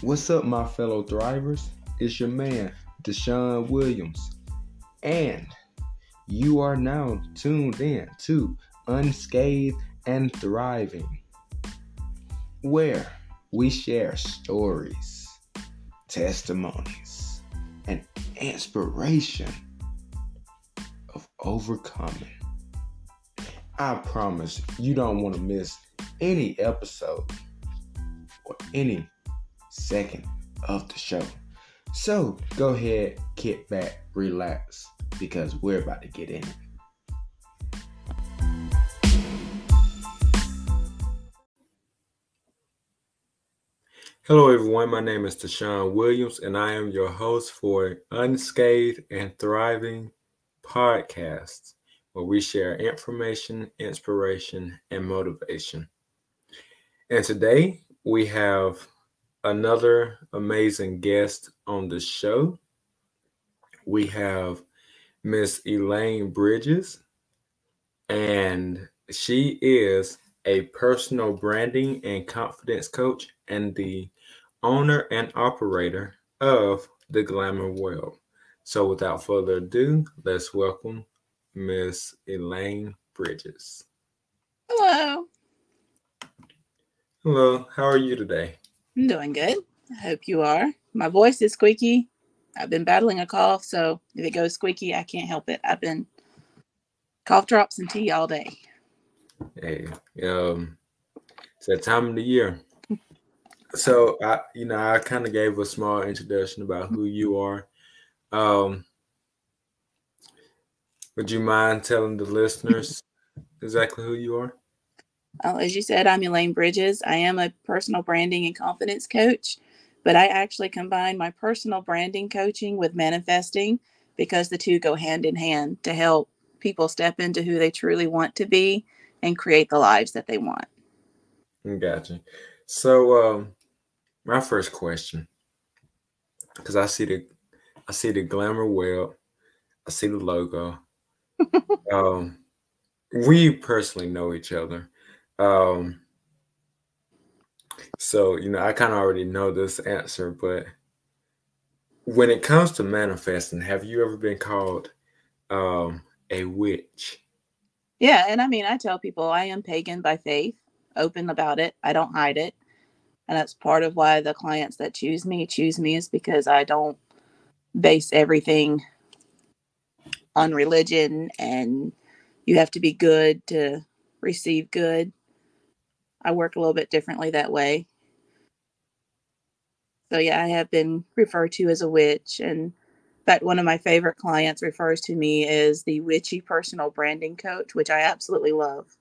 What's up, my fellow thrivers? It's your man, Deshaun Williams. And you are now tuned in to Unscathed and Thriving, where we share stories, testimonies, and inspiration of overcoming. I promise you don't want to miss any episode or any second of the show. So go ahead, kick back, relax, because we're about to get in. Hello, everyone. My name is Deshaun Williams, and I am your host for Unscathed and Thriving Podcasts, where we share information, inspiration, and motivation. And today we have another amazing guest on the show. We have Miss Elaine Bridges, and she is a personal branding and confidence coach and the owner and operator of the Glamour World. So, without further ado, let's welcome Miss Elaine Bridges. Hello. Hello, how are you today? I'm doing good. I hope you are. My voice is squeaky. I've been battling a cough, so if it goes squeaky, I can't help it. I've been cough drops and tea all day. Hey, um, it's that time of the year. So I, you know, I kind of gave a small introduction about who you are. Um, would you mind telling the listeners exactly who you are? Uh, as you said, I'm Elaine Bridges. I am a personal branding and confidence coach, but I actually combine my personal branding coaching with manifesting because the two go hand in hand to help people step into who they truly want to be and create the lives that they want. Gotcha. So, um, my first question, because I see the, I see the glamour well, I see the logo. um, we personally know each other. Um, so you know, I kind of already know this answer, but when it comes to manifesting, have you ever been called um, a witch? Yeah, and I mean, I tell people I am pagan by faith, open about it. I don't hide it. And that's part of why the clients that choose me choose me is because I don't base everything on religion and you have to be good to receive good. I work a little bit differently that way. So yeah, I have been referred to as a witch and fact one of my favorite clients refers to me as the witchy personal branding coach, which I absolutely love.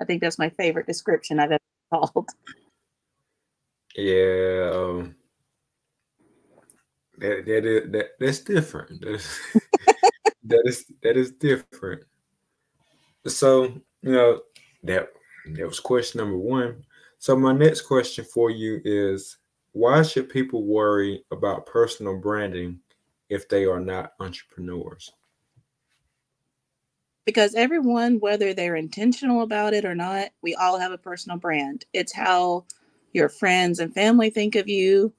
I think that's my favorite description I've ever called. Yeah, um, that that is that that's different. That's, that is that is different. So you know that that was question number one. So my next question for you is why should people worry about personal branding if they are not entrepreneurs? Because everyone, whether they're intentional about it or not, we all have a personal brand. It's how your friends and family think of you.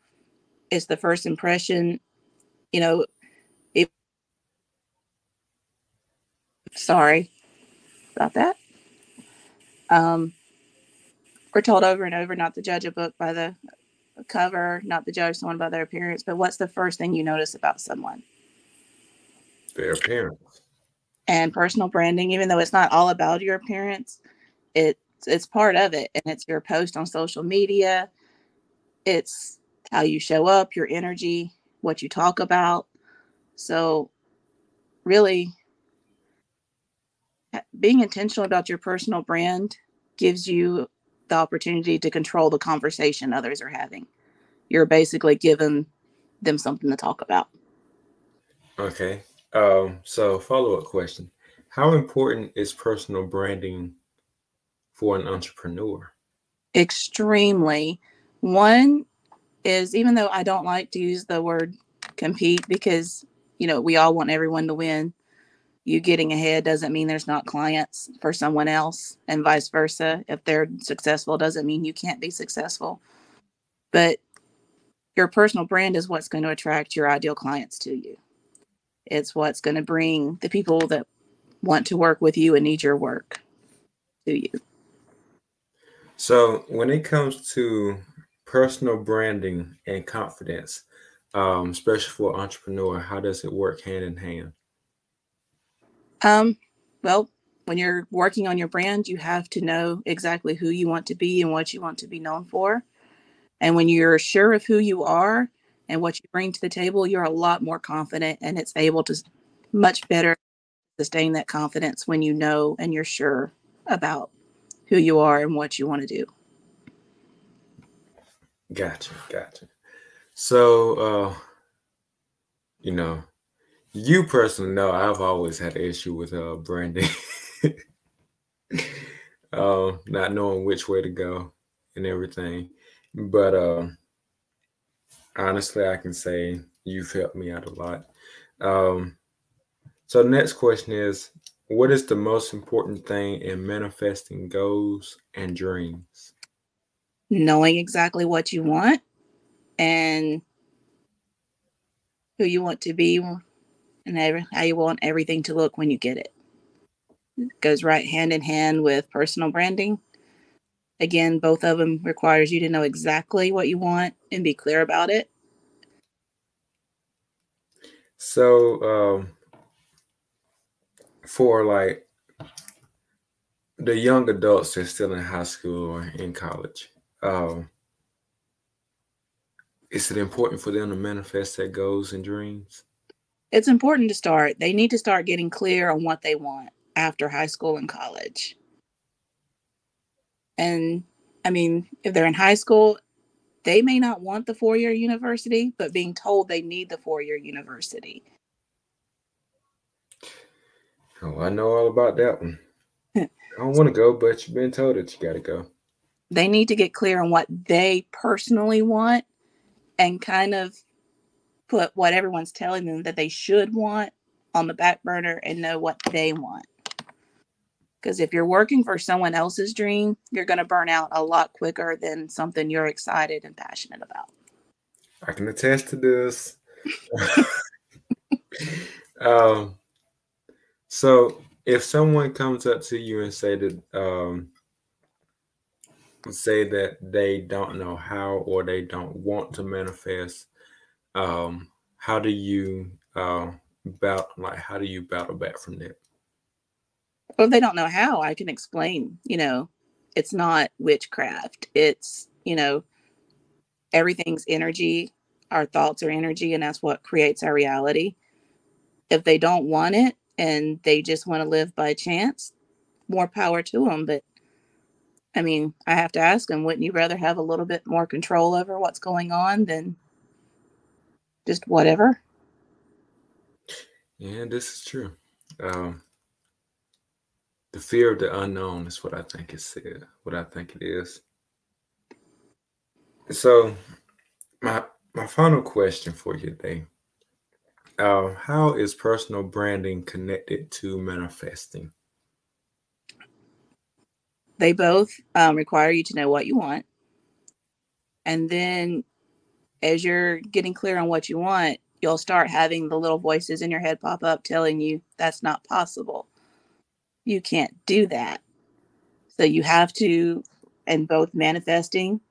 It's the first impression. You know, if sorry about that. Um, we're told over and over not to judge a book by the cover, not to judge someone by their appearance. But what's the first thing you notice about someone? Their appearance. And personal branding, even though it's not all about your appearance, it it's part of it and it's your post on social media it's how you show up your energy what you talk about so really being intentional about your personal brand gives you the opportunity to control the conversation others are having you're basically giving them something to talk about okay um so follow-up question how important is personal branding for an entrepreneur? Extremely. One is even though I don't like to use the word compete because, you know, we all want everyone to win. You getting ahead doesn't mean there's not clients for someone else, and vice versa. If they're successful, doesn't mean you can't be successful. But your personal brand is what's going to attract your ideal clients to you. It's what's going to bring the people that want to work with you and need your work to you. So, when it comes to personal branding and confidence, um, especially for entrepreneur, how does it work hand in hand? Um, well, when you're working on your brand, you have to know exactly who you want to be and what you want to be known for. And when you're sure of who you are and what you bring to the table, you're a lot more confident and it's able to much better sustain that confidence when you know and you're sure about who you are and what you want to do. Gotcha, gotcha. So, uh, you know, you personally know I've always had an issue with uh branding, uh, not knowing which way to go and everything. But uh, honestly, I can say you've helped me out a lot. Um, so, next question is What is the most important thing in manifesting goals and dreams? Knowing exactly what you want and who you want to be and how you want everything to look when you get it. it. Goes right hand in hand with personal branding. Again, both of them requires you to know exactly what you want and be clear about it. So, um, for like the young adults that's still in high school or in college, um, is it important for them to manifest their goals and dreams? It's important to start. They need to start getting clear on what they want after high school and college. And I mean, if they're in high school, they may not want the four year university, but being told they need the four year university. Oh, I know all about that one. I don't want to go, but you've been told that you got to go. They need to get clear on what they personally want and kind of put what everyone's telling them that they should want on the back burner and know what they want. Because if you're working for someone else's dream, you're going to burn out a lot quicker than something you're excited and passionate about. I can attest to this. um, so, if someone comes up to you and say that, um, say that they don't know how or they don't want to manifest, um, how do you uh, battle? Like, how do you battle back from that? Well, they don't know how, I can explain. You know, it's not witchcraft. It's you know, everything's energy. Our thoughts are energy, and that's what creates our reality. If they don't want it and they just want to live by chance, more power to them. But I mean, I have to ask them, wouldn't you rather have a little bit more control over what's going on than just whatever? Yeah, this is true. Um, the fear of the unknown is what I think is said, what I think it is. So, my my final question for you today: uh, How is personal branding connected to manifesting? They both um, require you to know what you want, and then as you're getting clear on what you want, you'll start having the little voices in your head pop up telling you that's not possible you can't do that. So you have to, and both manifesting,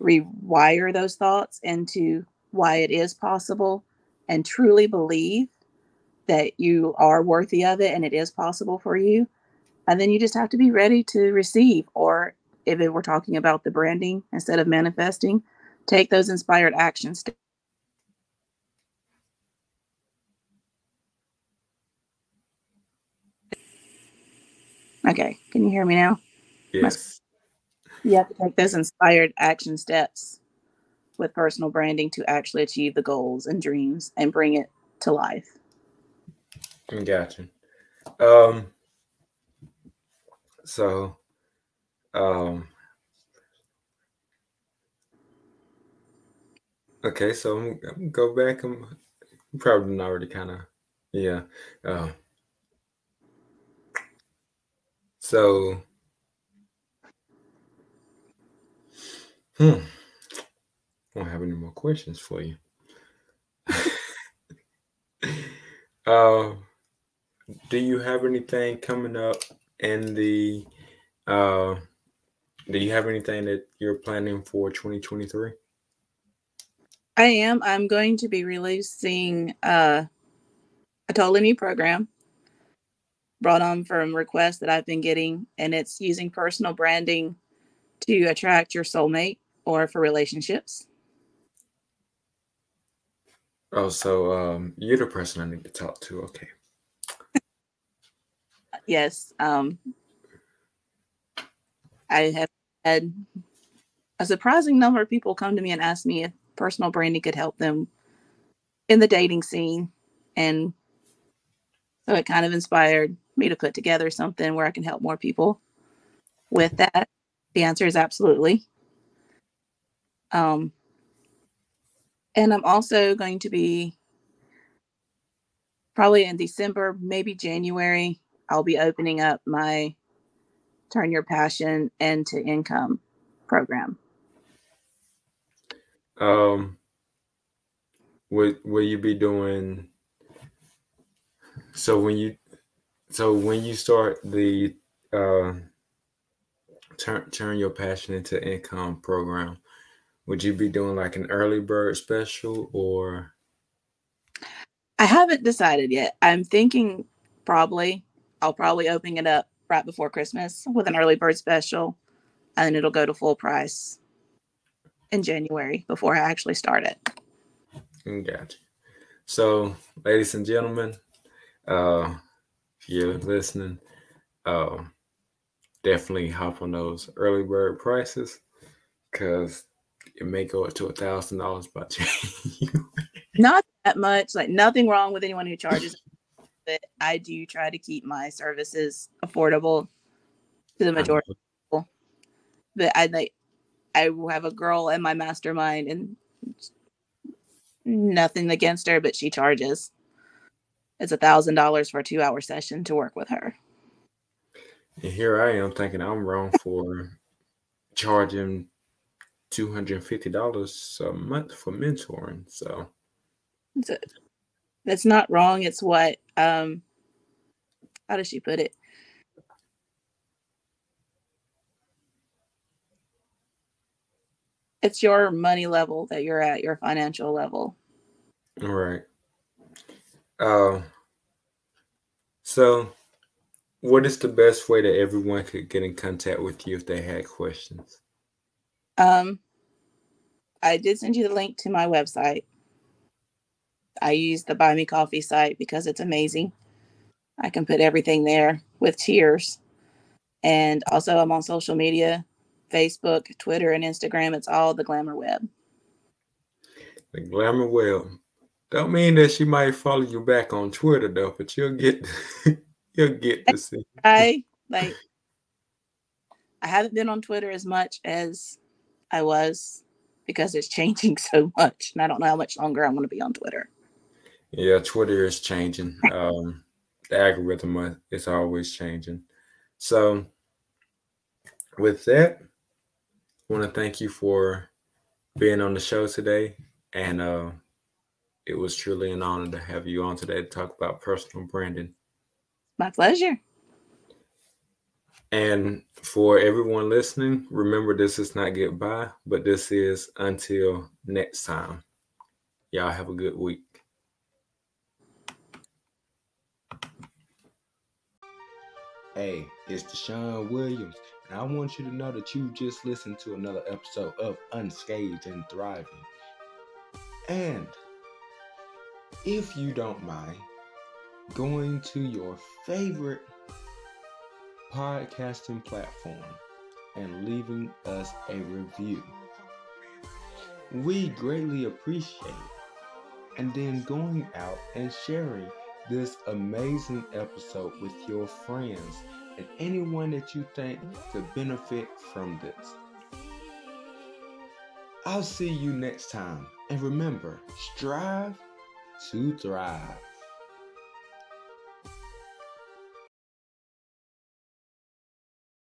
rewire those thoughts into why it is possible and truly believe that you are worthy of it and it is possible for you. And then you just have to be ready to receive. Or if we're talking about the branding instead of manifesting, take those inspired action steps Okay, can you hear me now? Yes. You have to take those inspired action steps with personal branding to actually achieve the goals and dreams and bring it to life. Gotcha. Um, so, um, okay, so I'm, I'm go back. I'm probably already kind of, yeah. Uh, so, hmm, don't have any more questions for you. uh, do you have anything coming up in the uh do you have anything that you're planning for 2023? I am. I'm going to be releasing uh, a totally new program brought on from requests that I've been getting, and it's using personal branding to attract your soulmate or for relationships. Oh, so um, you're the person I need to talk to. Okay. yes. Um, I have had a surprising number of people come to me and ask me if personal branding could help them in the dating scene. And so it kind of inspired me to put together something where I can help more people with that. The answer is absolutely. Um, and I'm also going to be probably in December, maybe January, I'll be opening up my turn your passion into income program. Um, will will you be doing? So when you, so when you start the uh, turn turn your passion into income program, would you be doing like an early bird special or? I haven't decided yet. I'm thinking probably I'll probably open it up right before Christmas with an early bird special, and it'll go to full price in January before I actually start it. Gotcha. So, ladies and gentlemen, uh, if you're listening, uh, definitely hop on those early bird prices because it may go up to a thousand dollars by January. Not that much. Like nothing wrong with anyone who charges but I do try to keep my services affordable to the majority of people. But I like I have a girl in my mastermind and nothing against her, but she charges. It's a thousand dollars for a two hour session to work with her. And here I am thinking I'm wrong for charging two hundred and fifty dollars a month for mentoring. So that's not wrong. It's what um how does she put it? It's your money level that you're at, your financial level. All right. Uh, so what is the best way that everyone could get in contact with you if they had questions? Um I did send you the link to my website. I use the Buy Me Coffee site because it's amazing. I can put everything there with tiers. And also, I'm on social media Facebook, Twitter, and Instagram. It's all the Glamour Web. The Glamour Web. Don't mean that she might follow you back on Twitter though, but you'll get you'll get to see. I like I haven't been on Twitter as much as I was because it's changing so much, and I don't know how much longer I'm going to be on Twitter. Yeah, Twitter is changing. Um, the algorithm is always changing. So, with that, want to thank you for being on the show today. And uh, it was truly an honor to have you on today to talk about personal branding. My pleasure. And for everyone listening, remember this is not goodbye, but this is until next time. Y'all have a good week. Hey, it's Deshaun Williams, and I want you to know that you just listened to another episode of Unscathed and Thriving. And if you don't mind going to your favorite podcasting platform and leaving us a review, we greatly appreciate it. And then going out and sharing this amazing episode with your friends and anyone that you think could benefit from this. I'll see you next time. And remember, strive to thrive.